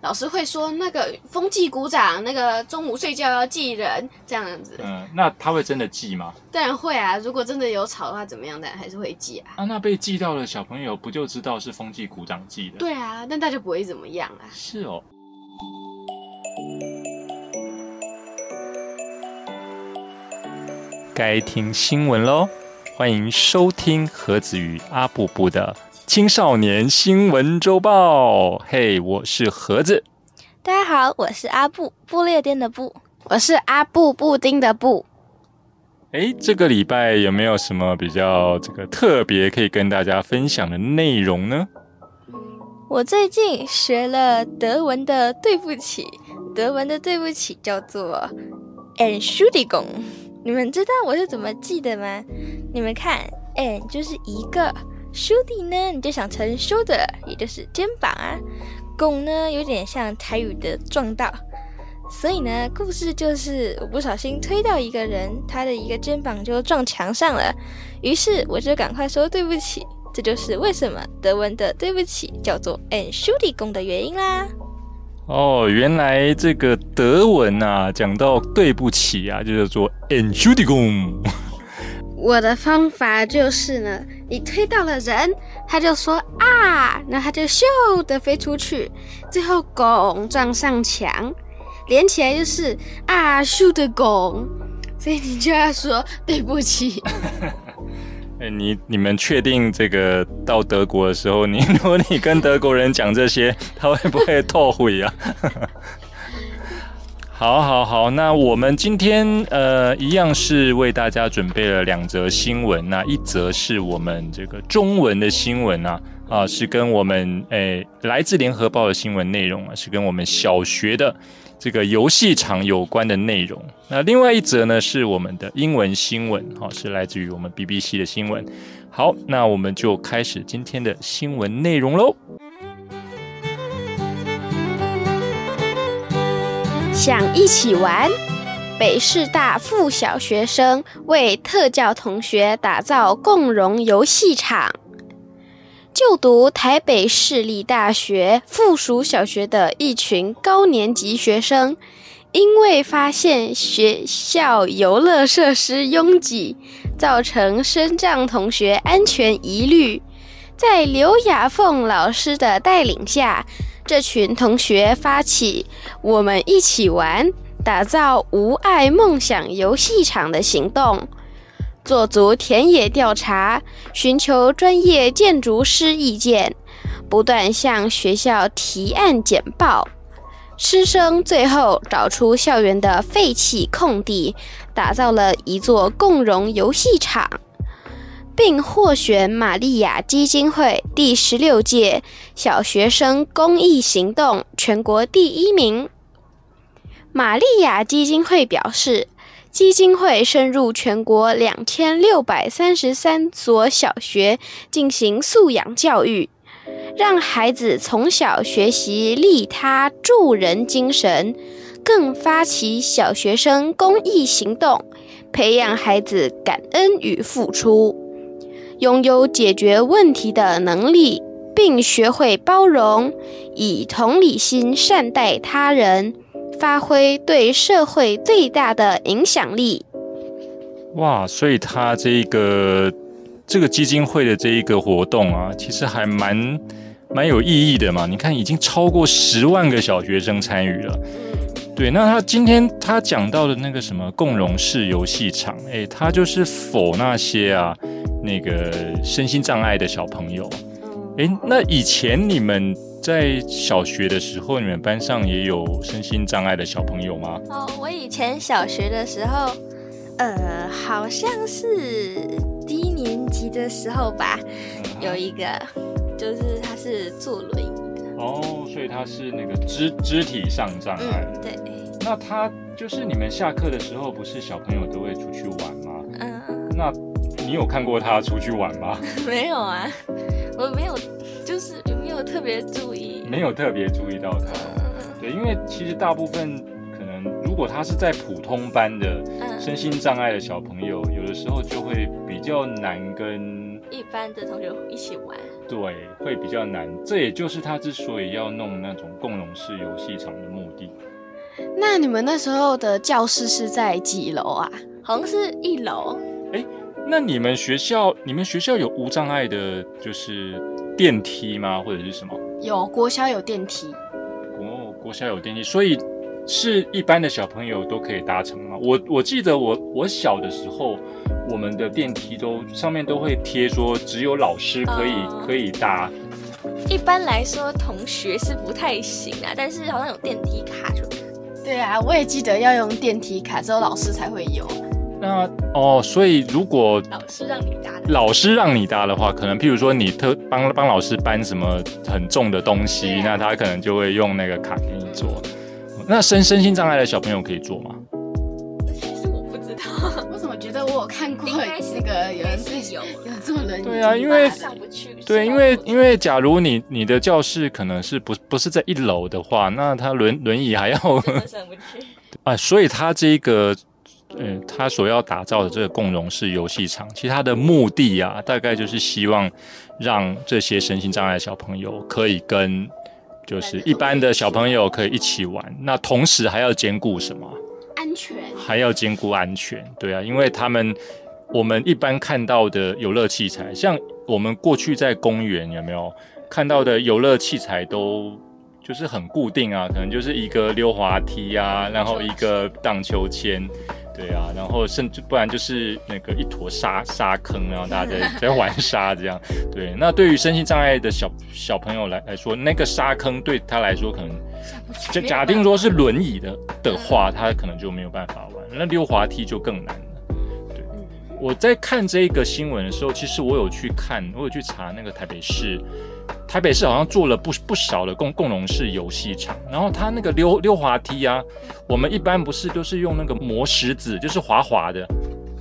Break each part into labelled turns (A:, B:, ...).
A: 老师会说那个风纪鼓掌，那个中午睡觉要记人这样子。
B: 嗯，那他会真的记吗？
A: 当然会啊，如果真的有吵的话，怎么样？当然还是会记啊。
B: 啊，那被记到的小朋友不就知道是风纪鼓掌记的？
A: 对啊，但他就不会怎么样啊。
B: 是哦。该听新闻喽，欢迎收听何子瑜阿布布的青少年新闻周报。嘿，我是盒子。
C: 大家好，我是阿布，布列颠的布。
A: 我是阿布布丁的布。
B: 哎，这个礼拜有没有什么比较这个特别可以跟大家分享的内容呢？
C: 我最近学了德文的对不起，德文的对不起叫做 “Entschuldigung”。你们知道我是怎么记的吗？你们看，“en” 就是一个 s h u l d 呢，你就想成 shoulder，也就是肩膀啊。拱呢，有点像台语的撞到。所以呢，故事就是我不小心推到一个人，他的一个肩膀就撞墙上了。于是我就赶快说对不起，这就是为什么德文的对不起叫做 e n s h u l d i g u n g 的原因啦。
B: 哦，原来这个德文啊，讲到对不起啊，就叫做 e n s h u l d i g u n g。
A: 我的方法就是呢，你推到了人，他就说啊，那他就咻的飞出去，最后拱撞上墙，连起来就是啊咻的拱，所以你就要说对不起。
B: 哎，你你们确定这个到德国的时候，你 如果你跟德国人讲这些，他会不会后悔呀？好，好，好，那我们今天呃，一样是为大家准备了两则新闻，那一则是我们这个中文的新闻啊，啊，是跟我们诶来自联合报的新闻内容啊，是跟我们小学的。这个游戏场有关的内容。那另外一则呢，是我们的英文新闻，哈，是来自于我们 BBC 的新闻。好，那我们就开始今天的新闻内容喽。
A: 想一起玩？北师大附小学生为特教同学打造共融游戏场。就读台北市立大学附属小学的一群高年级学生，因为发现学校游乐设施拥挤，造成身障同学安全疑虑，在刘雅凤老师的带领下，这群同学发起“我们一起玩，打造无爱梦想游戏场”的行动。做足田野调查，寻求专业建筑师意见，不断向学校提案简报。师生最后找出校园的废弃空地，打造了一座共融游戏场，并获选玛利亚基金会第十六届小学生公益行动全国第一名。玛利亚基金会表示。基金会深入全国两千六百三十三所小学进行素养教育，让孩子从小学习利他助人精神，更发起小学生公益行动，培养孩子感恩与付出，拥有解决问题的能力，并学会包容，以同理心善待他人。发挥对社会最大的影响力。
B: 哇，所以他这个这个基金会的这一个活动啊，其实还蛮蛮有意义的嘛。你看，已经超过十万个小学生参与了。对，那他今天他讲到的那个什么共融式游戏场，哎，他就是否那些啊那个身心障碍的小朋友。哎，那以前你们。在小学的时候，你们班上也有身心障碍的小朋友吗？
C: 哦，我以前小学的时候，呃，好像是低年级的时候吧，有一个，就是他是坐轮椅的。
B: 哦，所以他是那个肢肢体上障碍。
C: 对。
B: 那他就是你们下课的时候，不是小朋友都会出去玩吗？嗯。那你有看过他出去玩吗？
C: 没有啊，我没有，就是。没有特别注意，
B: 没有特别注意到他。对，因为其实大部分可能，如果他是在普通班的身心障碍的小朋友，有的时候就会比较难跟
C: 一般的同学一起玩。
B: 对，会比较难。这也就是他之所以要弄那种共融式游戏场的目的。
A: 那你们那时候的教室是在几楼啊？
C: 好像是一楼。
B: 那你们学校，你们学校有无障碍的，就是电梯吗？或者是什么？
A: 有国小有电梯，
B: 国国小有电梯，所以是一般的小朋友都可以搭乘吗？我我记得我我小的时候，我们的电梯都上面都会贴说只有老师可以、
C: 哦
B: 可以搭。
C: 一般来说，同学是不太行啊，但是好像有电梯卡就可以。
A: 对啊，我也记得要用电梯卡，只有老师才会有。
B: 那哦，所以如果
C: 老师让你搭的。
B: 老师让你搭的话，可能譬如说你特帮帮老师搬什么很重的东西，
C: 啊
B: 那他可能就会用那个卡给你做。那身身心障碍的小朋友可以做吗？
C: 其实我不知道，
A: 我怎么觉得我有看过 那个有人
C: 是有
A: 有人坐轮椅？
B: 对啊因为
C: 上不去。
B: 对，因为因为假如你你的教室可能是不不是在一楼的话，那他轮轮椅还要
C: 上不去。
B: 啊，所以他这个。呃，他所要打造的这个共融式游戏场，其实他的目的啊，大概就是希望让这些身心障碍小朋友可以跟就是一般的小朋友可以一起玩，那同时还要兼顾什么？
A: 安全。
B: 还要兼顾安全，对啊，因为他们我们一般看到的游乐器材，像我们过去在公园有没有看到的游乐器材都就是很固定啊，可能就是一个溜滑梯啊，然后一个荡秋千。对啊，然后甚至不然就是那个一坨沙沙坑，然后大家在在玩沙这样。对，那对于身心障碍的小小朋友来来说，那个沙坑对他来说可能假假定说是轮椅的的话，他可能就没有办法玩。那溜滑梯就更难了。对，我在看这个新闻的时候，其实我有去看，我有去查那个台北市，台北市好像做了不不少的共共融式游戏场，然后它那个溜溜滑梯啊，我们一般不是都是用那个磨石子，就是滑滑的，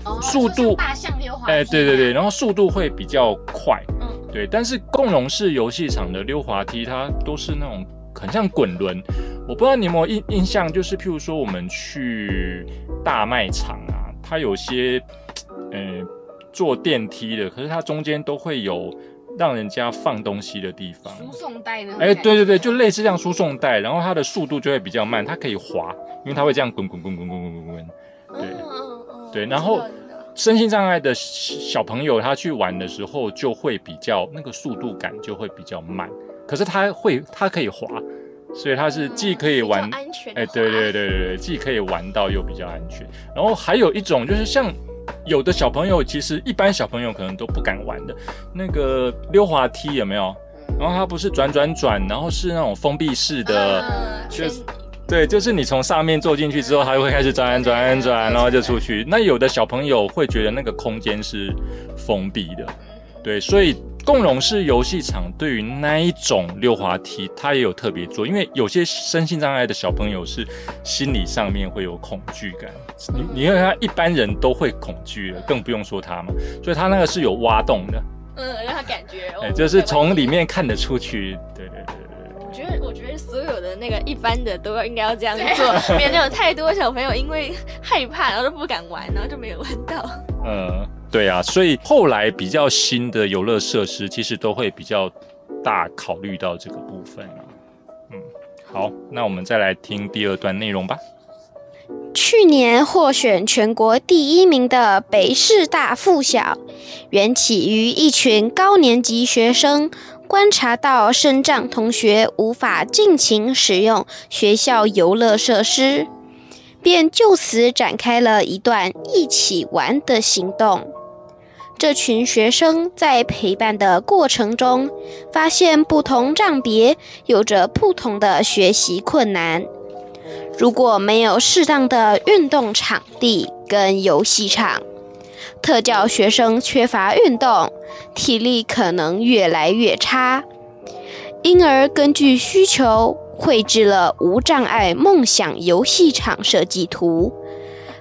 A: 哦
B: 速度
A: 大象溜滑梯。
B: 哎、对对对，。然后速度会比较快，
C: 嗯，
B: 对，但是共融式游戏场的溜滑梯，它都是那种很像滚轮。我不知道你有没有印印象，就是譬如说我们去大卖场啊，它有些呃坐电梯的，可是它中间都会有让人家放东西的地方。
A: 输送带呢？
B: 哎、对对对，就类似这样输送带，然后它的速度就会比较慢，它可以滑，因为它会这样滚滚滚滚滚滚滚滚。对
C: 嗯嗯嗯
B: 对然后身心障碍的小朋友，他去玩的时候就会比较那个速度感就会比较慢，可是他会他可以滑，所以它是既可以玩
C: 安全。
B: 哎、对对。对对对，既可以玩到又比较安全。然后还有一种就是像有的小朋友，其实一般小朋友可能都不敢玩的那个溜滑梯有没有？然后它不是转转转，然后是那种封闭式的。
C: 呃
B: 就是对，就是你从上面坐进去之后，它会开始转转转，然后就出去。那有的小朋友会觉得那个空间是封闭的，对，所以共融式游戏场对于那一种溜滑梯，它也有特别做，因为有些身心障碍的小朋友是心理上面会有恐惧感，你你看他一般人都会恐惧了，更不用说他嘛，所以他那个是有挖洞的，
C: 嗯，让他感觉，
B: 哎、
C: 哦
B: 就是从里。面看得出去，对对对对对。
C: 我觉得，我觉得所有的那个一般的都要应该要这样做，免得有太多小朋友因为害怕，然后就不敢玩，然后就没有玩到。
B: 嗯，对啊，所以后来比较新的游乐设施，其实都会比较大考虑到这个部分啊。嗯，好，那我们再来听第二段内容吧。
A: 去年获选全国第一名的北市大附小，缘起于一群高年级学生观察到身障同学无法尽情使用学校游乐设施，便就此展开了一段一起玩的行动。这群学生在陪伴的过程中，发现不同障别有着不同的学习困难。如果没有适当的运动场地跟游戏场，特教学生缺乏运动，体力可能越来越差。因而根据需求绘制了无障碍梦想游戏场设计图，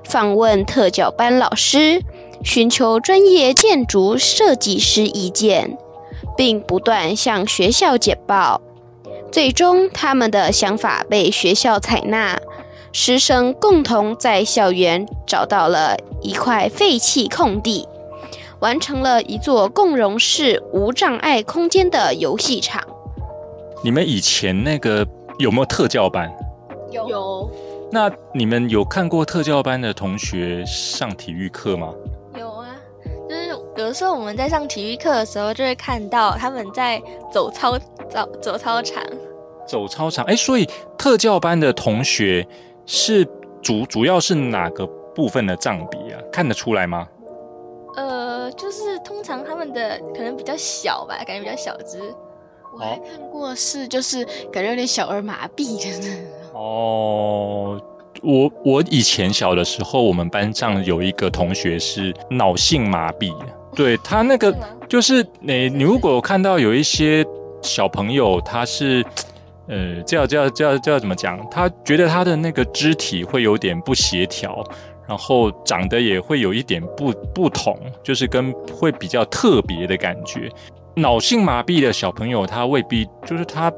A: 访问特教班老师，寻求专业建筑设计师意见，并不断向学校简报。最终，他们的想法被学校采纳，师生共同在校园找到了一块废弃空地，完成了一座共融式无障碍空间的游戏场。
B: 你们以前那个有没有特教班？
C: 有
A: 有
B: 那你们有看过特教班的同学上体育课吗？
C: 有的时候我们在上体育课的时候，就会看到他们在走操走走操场。
B: 走操场，哎，所以特教班的同学是主主要是哪个部分的障比啊？看得出来吗？
C: 呃，就是通常他们的可能比较小吧，感觉比较小只。
A: 我还看过是就是感觉有点小儿麻痹的那种。
B: 哦，我我以前小的时候，我们班上有一个同学是脑性麻痹，对他那个就是你你如果看到有一些小朋友他是。呃，叫叫叫叫怎么讲？他觉得他的那个肢体会有点不协调，然后长得也会有一点不不同，就是跟会比较特别的感觉。脑性麻痹的小朋友，他未必就是他，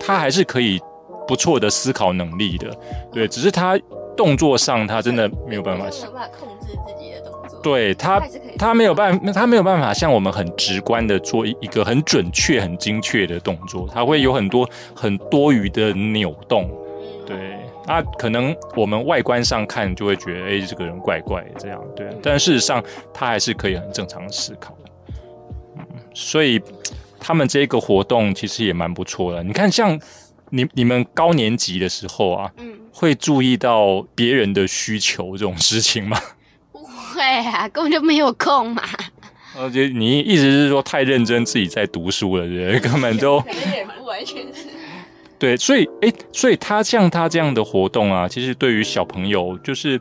B: 他还是可以不错的思考能力的，对，只是他动作上他真的没有办法
C: 他没有办法控制自己。
B: 对他他没有办法，他没有办法像我们很直观的做一一个很准确、很精确的动作，他会有很多很多余的扭动。
C: 嗯，
B: 对，那可能我们外观上看就会觉得，哎、这个人怪怪这样，对，但事实上他还是可以很正常思考的。嗯，所以他们这个活动其实也蛮不错的。你看，像你你们高年级的时候啊，
A: 嗯，
B: 会注意到别人的需求这种事情吗？
A: 不会啊，根本就没有空嘛。
B: 而且你意思是说太认真自己在读书了，对不对？根本都
C: 可能也不完全是。
B: 对，所以哎，所以他像他这样的活动啊，其实对于小朋友就是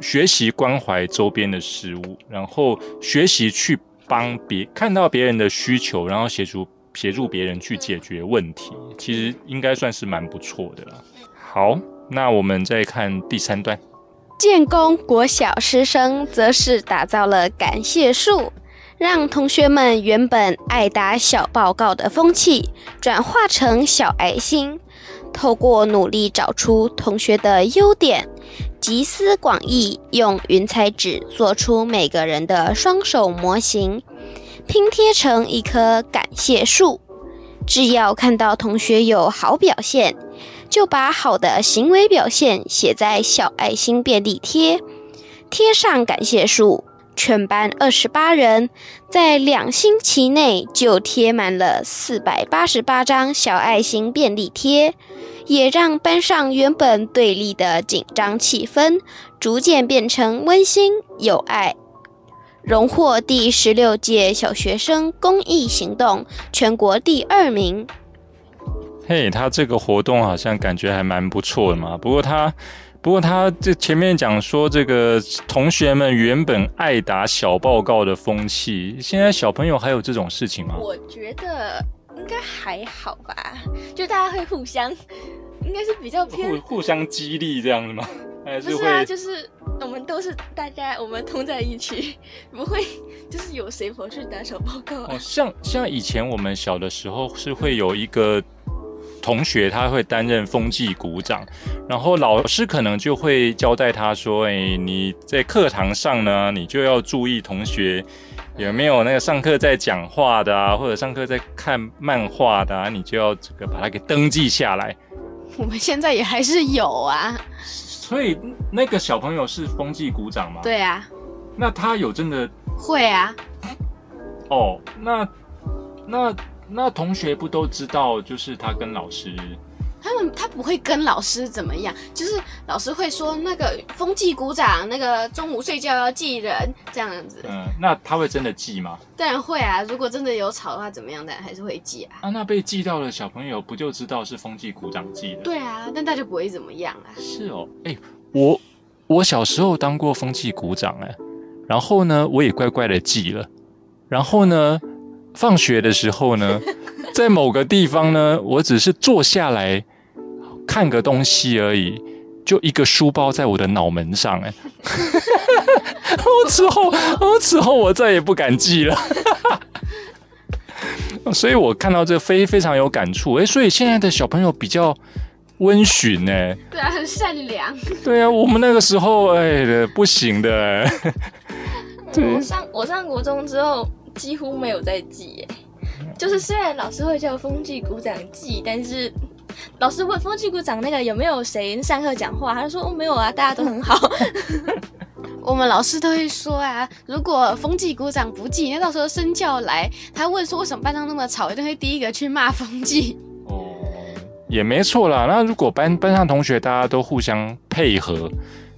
B: 学习关怀周边的事物，然后学习去帮别看到别人的需求，然后协助协助别人去解决问题，其实应该算是蛮不错的了。好，那我们再看第三段。
A: 建工国小师生则是打造了感谢树，让同学们原本爱打小报告的风气转化成小爱心。透过努力找出同学的优点，集思广益，用云彩纸做出每个人的双手模型，拼贴成一棵感谢树。只要看到同学有好表现，就把好的行为表现写在小爱心便利贴，贴上感谢书。全班二十八人，在两星期内就贴满了四百八十八张小爱心便利贴，也让班上原本对立的紧张气氛逐渐变成温馨有爱。荣获第十六届小学生公益行动全国第二名。
B: 嘿，他这个活动好像感觉还蛮不错的嘛。不过他，不过他这前面讲说，这个同学们原本爱打小报告的风气，现在小朋友还有这种事情吗？
C: 我觉得应该还好吧，就大家会互相，应该是比较偏
B: 互互相激励这样子吗？还是
C: 不是啊，就是我们都是大家，我们通在一起，不会就是有谁跑去打小报告啊
B: 哦，像像以前我们小的时候是会有一个同学，他会担任风纪股长，然后老师可能就会交代他说：“哎，你在课堂上呢，你就要注意同学有没有那个上课在讲话的啊，或者上课在看漫画的啊，你就要这个把它给登记下来。
A: 我们现在也还是有啊，”
B: 所以那个小朋友是风纪股长吗？。
A: 对啊，
B: 那他有真的
A: 会啊，
B: 哦？那那那同学不都知道，就是他跟老师。
A: 他们他不会跟老师怎么样，就是老师会说那个风纪鼓掌，那个中午睡觉要记人这样子。
B: 嗯，那他会真的记吗？
A: 当然会啊，如果真的有吵的话，怎么样，当然还是会记啊。
B: 啊，那被记到的小朋友不就知道是风纪股长记的？，
A: 对啊，但他就不会怎么样啊。
B: 是哦。哎、我我小时候当过风纪股长哎，然后呢，我也乖乖的记了。然后呢，放学的时候呢，在某个地方呢，我只是坐下来看个东西而已。就一个书包在我的脑门上，哎，我之后，我之后我再也不敢记了。所以我看到这非非常有感触，哎，所以现在的小朋友比较温驯，呢，
A: 对啊，很善良。
B: 对啊，我们那个时候，哎，不行的，
C: 我上我上国中之后几乎没有在记耶，就是虽然老师会叫风纪鼓掌记，但是老师问风纪鼓掌那个有没有谁上课讲话，他就说哦没有啊，大家都很好。
A: 我们老师都会说啊，如果风纪鼓掌不记，那到时候身教来，他问说为什么班上那么吵，一定会第一个去骂风纪。
B: 哦，也没错啦。那如果班班上同学大家都互相配合，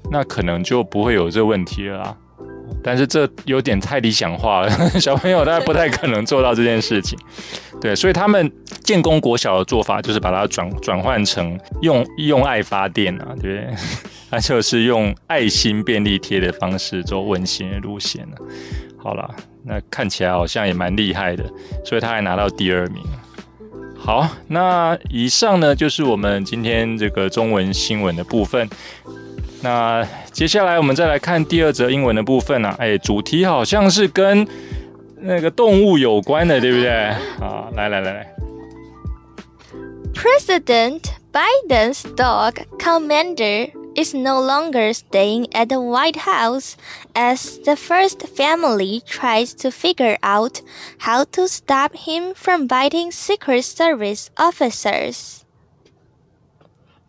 B: 那可能就不会有这问题了啦。但是这有点太理想化了，小朋友大概不太可能做到这件事情。对，所以他们建功国小的做法就是把它转转换成用用爱发电啊，对不对？那就是用爱心便利贴的方式做温馨的路线了。好了，那看起来好像也蛮厉害的，所以他还拿到第二名。好，那以上呢就是我们今天这个中文新闻的部分。那接下来我们再来看第二则英文的部分啊，哎，主题好像是跟那个动物有关的，对不对？啊，来来来来，
C: President Biden's dog Commander is no longer staying at the White House as the first family tries to figure out how to stop him from biting Secret Service officers.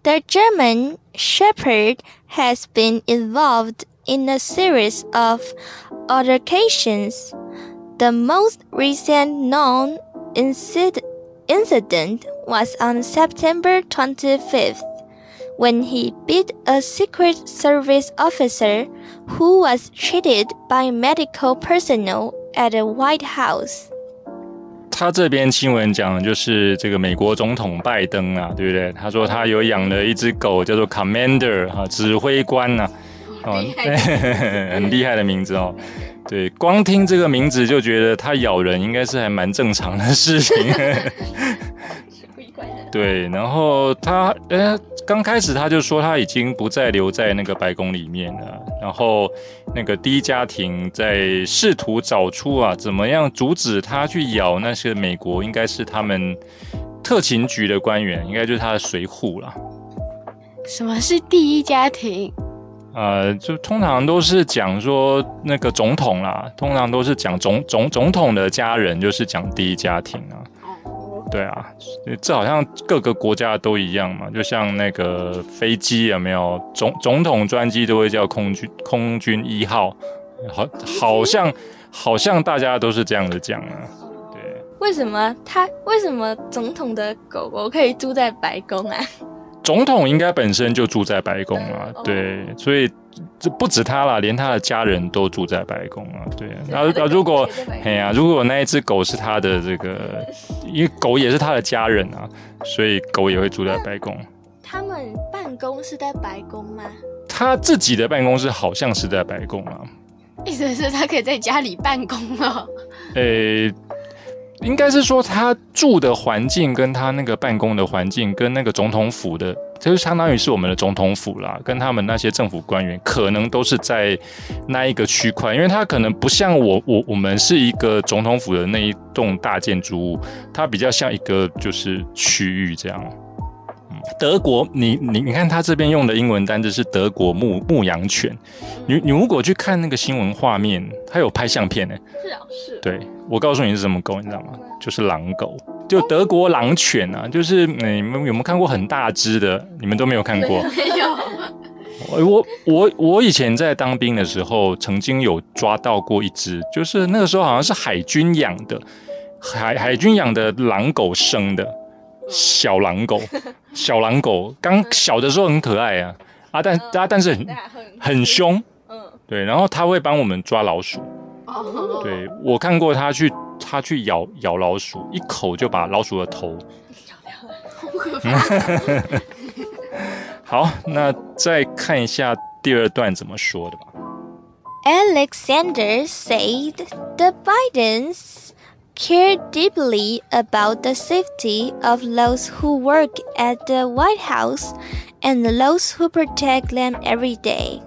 C: The German Shepherd has been involved in a series of altercations. The most recent known incid incident was on September 25th when he bit a Secret Service officer who was treated by medical personnel at the White House.
B: 他这边新闻讲的就是这个美国总统拜登啊，对不对？他说他有养了一只狗，叫做 Commander 啊，指挥官呐，
A: 哦，
B: 很厉害的名字哦。对，光听这个名字就觉得它咬人应该是还蛮正常的事情。对，然后他，呃，刚开始他就说他已经不再留在那个白宫里面了。然后那个第一家庭在试图找出啊，怎么样阻止他去咬那些美国应该是他们特勤局的官员，应该就是他的随扈了。
A: 什么是第一家庭？
B: 呃，就通常都是讲说那个总统啦，通常都是讲总总总统的家人，就是讲第一家庭啊。对啊，这好像各个国家都一样嘛，就像那个飞机有没有总总统专机都会叫空军空军一号，好，好像好像大家都是这样子讲啊。对，
C: 为什么他为什么总统的狗狗可以住在白宫啊？
B: 总统应该本身就住在白宫啊，对，所以。这不止他啦，连他的家人都住在白宫啊。对，然后如果，哎呀，如果那一只狗是他的这个，因为狗也是他的家人啊，所以狗也会住在白宫。
C: 他们办公是在白宫吗？
B: 他自己的办公室好像是在白宫啊。
A: 意思是，他可以在家里办公了。
B: 诶。应该是说他住的环境跟他那个办公的环境跟那个总统府的，这就相当于是我们的总统府啦，跟他们那些政府官员可能都是在那一个区块，因为他可能不像我我我们是一个总统府的那一栋大建筑物，它比较像一个就是区域这样。德国，你你你看他这边用的英文单字是德国牧牧羊犬，你你如果去看那个新闻画面，他有拍相片呢。
C: 是啊，是。
B: 对，我告诉你是什么狗，你知道吗？就是狼狗，就德国狼犬啊，就是你们有没有看过很大只的？你们都没有看过？
C: 没有。
B: 我我我以前在当兵的时候，曾经有抓到过一只，就是那个时候好像是海军养的，海海军养的狼狗生的。小狼狗，小狼狗刚小的时候很可爱啊。啊，但啊但是很很凶，嗯，对，然后它会帮我们抓老鼠，哦，对我看过它去它去咬咬老鼠，一口就把老鼠的头
C: 咬掉了，
B: 好，那再看一下第二段怎么说的吧。
C: Alexander said the Bidens. Care deeply about the safety of those who work at the White House and those who protect them every day.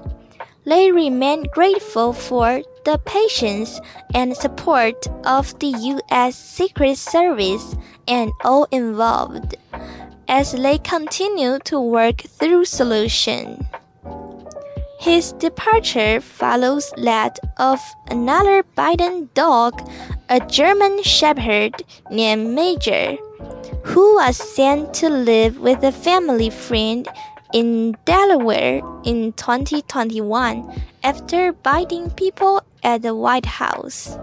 C: They remain grateful for the patience and support of the U.S. Secret Service and all involved as they continue to work through solutions. His departure follows that of another Biden dog, a German Shepherd named Major, who was sent to live with a family friend in Delaware in 2021 after biting people at the White House.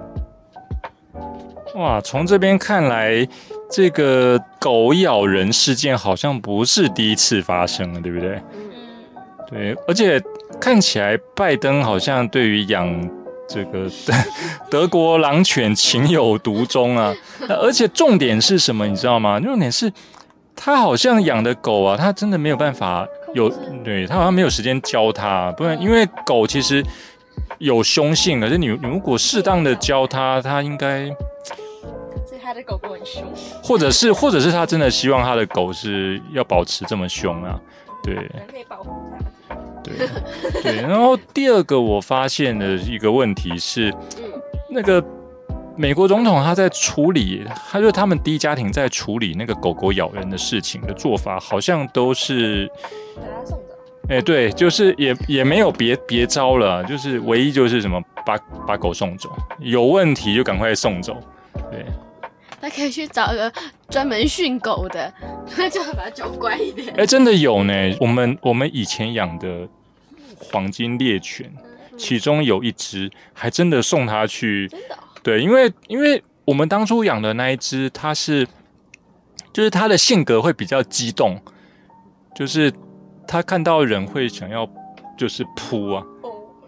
B: 哇，从这边看来，这个狗咬人事件好像不是第一次发生了，对不对？对，而且看起来拜登好像对于养 这个 德国狼犬情有独钟啊。而且重点是什么，你知道吗？重点是他好像养的狗啊，他真的没有办法有，对他好像没有时间教它，不然因为狗其实有凶性，可是你你如果适当的教它，它应该。
C: 他的狗狗很凶，
B: 或者是，或者是他真的希望他的狗是要保持这么凶啊？对，
C: 可以保护
B: 它。对对。然后第二个我发现的一个问题是，那个美国总统他在处理，他就他们第一家庭在处理那个狗狗咬人的事情的做法，好像都是
C: 把它送走。
B: 哎，对，就是也也没有别别招了，就是唯一就是什么把把狗送走，有问题就赶快送走，对。
A: 他可以去找个专门训狗的，那 就要把它教乖一点。
B: 哎，真的有呢。我们我们以前养的黄金猎犬，其中有一只还真的送它去。对，因为因为我们当初养的那一只，它是就是它的性格会比较激动，就是它看到人会想要就是扑啊。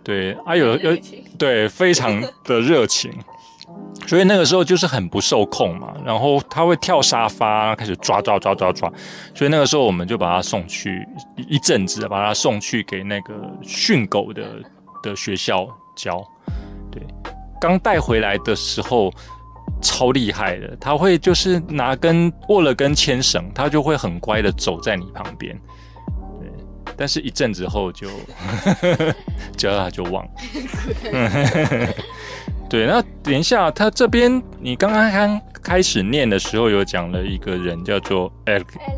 B: 对啊，有有对，非常的热情。所以那个时候就是很不受控嘛，然后他会跳沙发，开始抓抓抓抓抓。所以那个时候我们就把他送去一阵子，把他送去给那个训狗的的学校教。对，刚带回来的时候超厉害的，他会就是拿根握了根牵绳，他就会很乖的走在你旁边。对，但是一阵子后就 教他就忘了。对，那等一下，他这边你刚刚刚开始念的时候，有讲了一个人叫做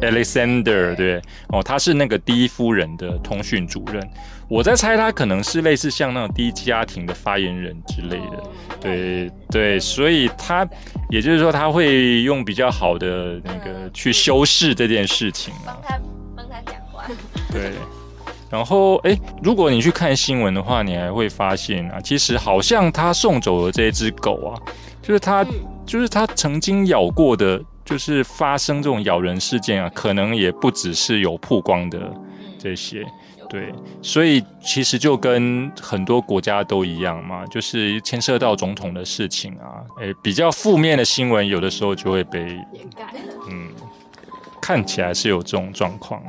B: Alexander，对，哦，他是那个第一夫人的通讯主任，我在猜他可能是类似像那种第一家庭的发言人之类的，对对，所以他也就是说他会用比较好的那个去修饰这件事情
C: 啊，帮他帮他讲话，
B: 对。然后，哎，如果你去看新闻的话，你还会发现啊，其实好像他送走了这只狗啊，就是他，就是他曾经咬过的，就是发生这种咬人事件啊，可能也不只是有曝光的这些，对，所以其实就跟很多国家都一样嘛，就是牵涉到总统的事情啊，哎，比较负面的新闻，有的时候就会被
A: 掩盖，
B: 嗯，看起来是有这种状况。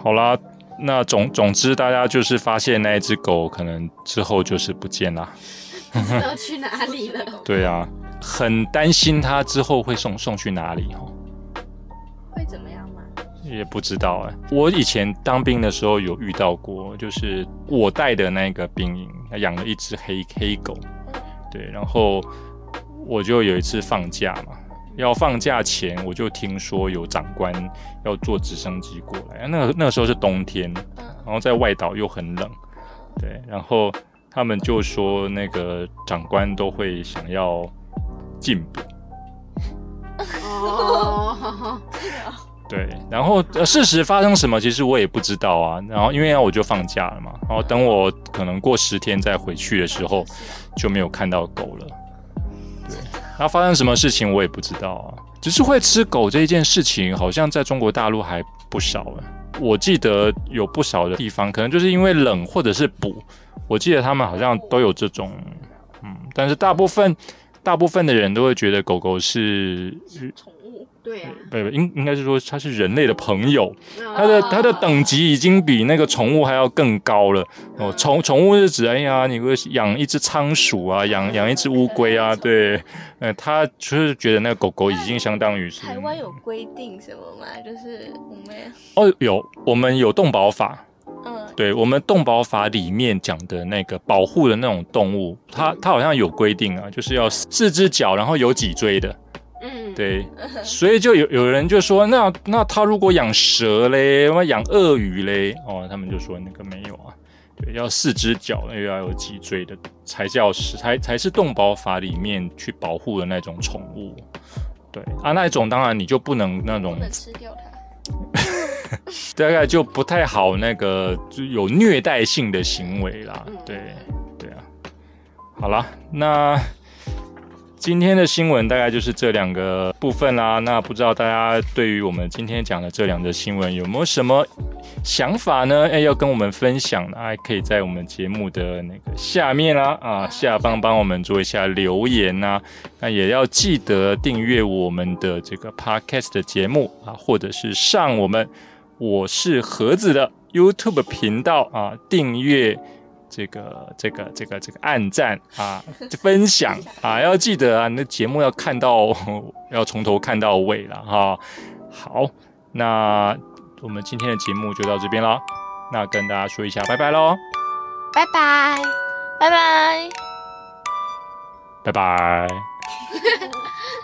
B: 好啦。那总总之，大家就是发现那一只狗可能之后就是不见了，
A: 不知道去哪里了。
B: 对啊，很担心它之后会送送去哪里
C: 哦。会怎么样吗？
B: 也不知道哎。我以前当兵的时候有遇到过，就是我带的那个兵营养了一只黑黑狗，对，然后我就有一次放假嘛。要放假前，我就听说有长官要坐直升机过来。那个那个时候是冬天，然后在外岛又很冷，对。然后他们就说，那个长官都会想要进补。哦，对。然后事实发生什么，其实我也不知道啊。然后因为我就放假了嘛，然后等我可能过十天再回去的时候，就没有看到狗了。那发生什么事情我也不知道啊，只是会吃狗这一件事情，好像在中国大陆还不少我记得有不少的地方，可能就是因为冷或者是补，我记得他们好像都有这种，嗯，但是大部分大部分的人都会觉得狗狗是。
A: 对呀，
B: 不不，应应该是说它是人类的朋友，它的它的等级已经比那个宠物还要更高了哦。宠宠物是指哎呀，你会养一只仓鼠啊，养养一只乌龟啊，对，呃，他就是觉得那个狗狗已经相当于是。
C: 台湾有规定什么吗？就是我们
B: 哦，有我们有动保法，嗯，对我们动保法里面讲的那个保护的那种动物，它它好像有规定啊，就是要四只脚，然后有脊椎的。对，所以就有有人就说，那那他如果养蛇嘞，养鳄鱼嘞，哦，他们就说那个没有啊，对，要四只脚，又要有脊椎的，才叫是才才是动保法里面去保护的那种宠物。对啊，那一种当然你就不能那种
C: 不能吃掉它。
B: 大概就不太好，那个就有虐待性的行为啦。
A: 嗯
B: 对对啊，好了，那今天的新闻大概就是这两个部分啦。那不知道大家对于我们今天讲的这两则新闻有没有什么想法呢？哎，要跟我们分享的，还可以在我们节目的那个下面啦啊下方帮我们做一下留言呐、那也要记得订阅我们的这个 podcast 的节目啊，或者是上我们我是盒子的 YouTube 频道啊，订阅这个这个这个这个暗赞啊，分享 啊，要记得啊，你的节目要看到，要从头看到尾了哈。好，那我们今天的节目就到这边了，那跟大家说一下拜拜喽，
A: 拜拜。
C: 拜拜。
B: 拜拜。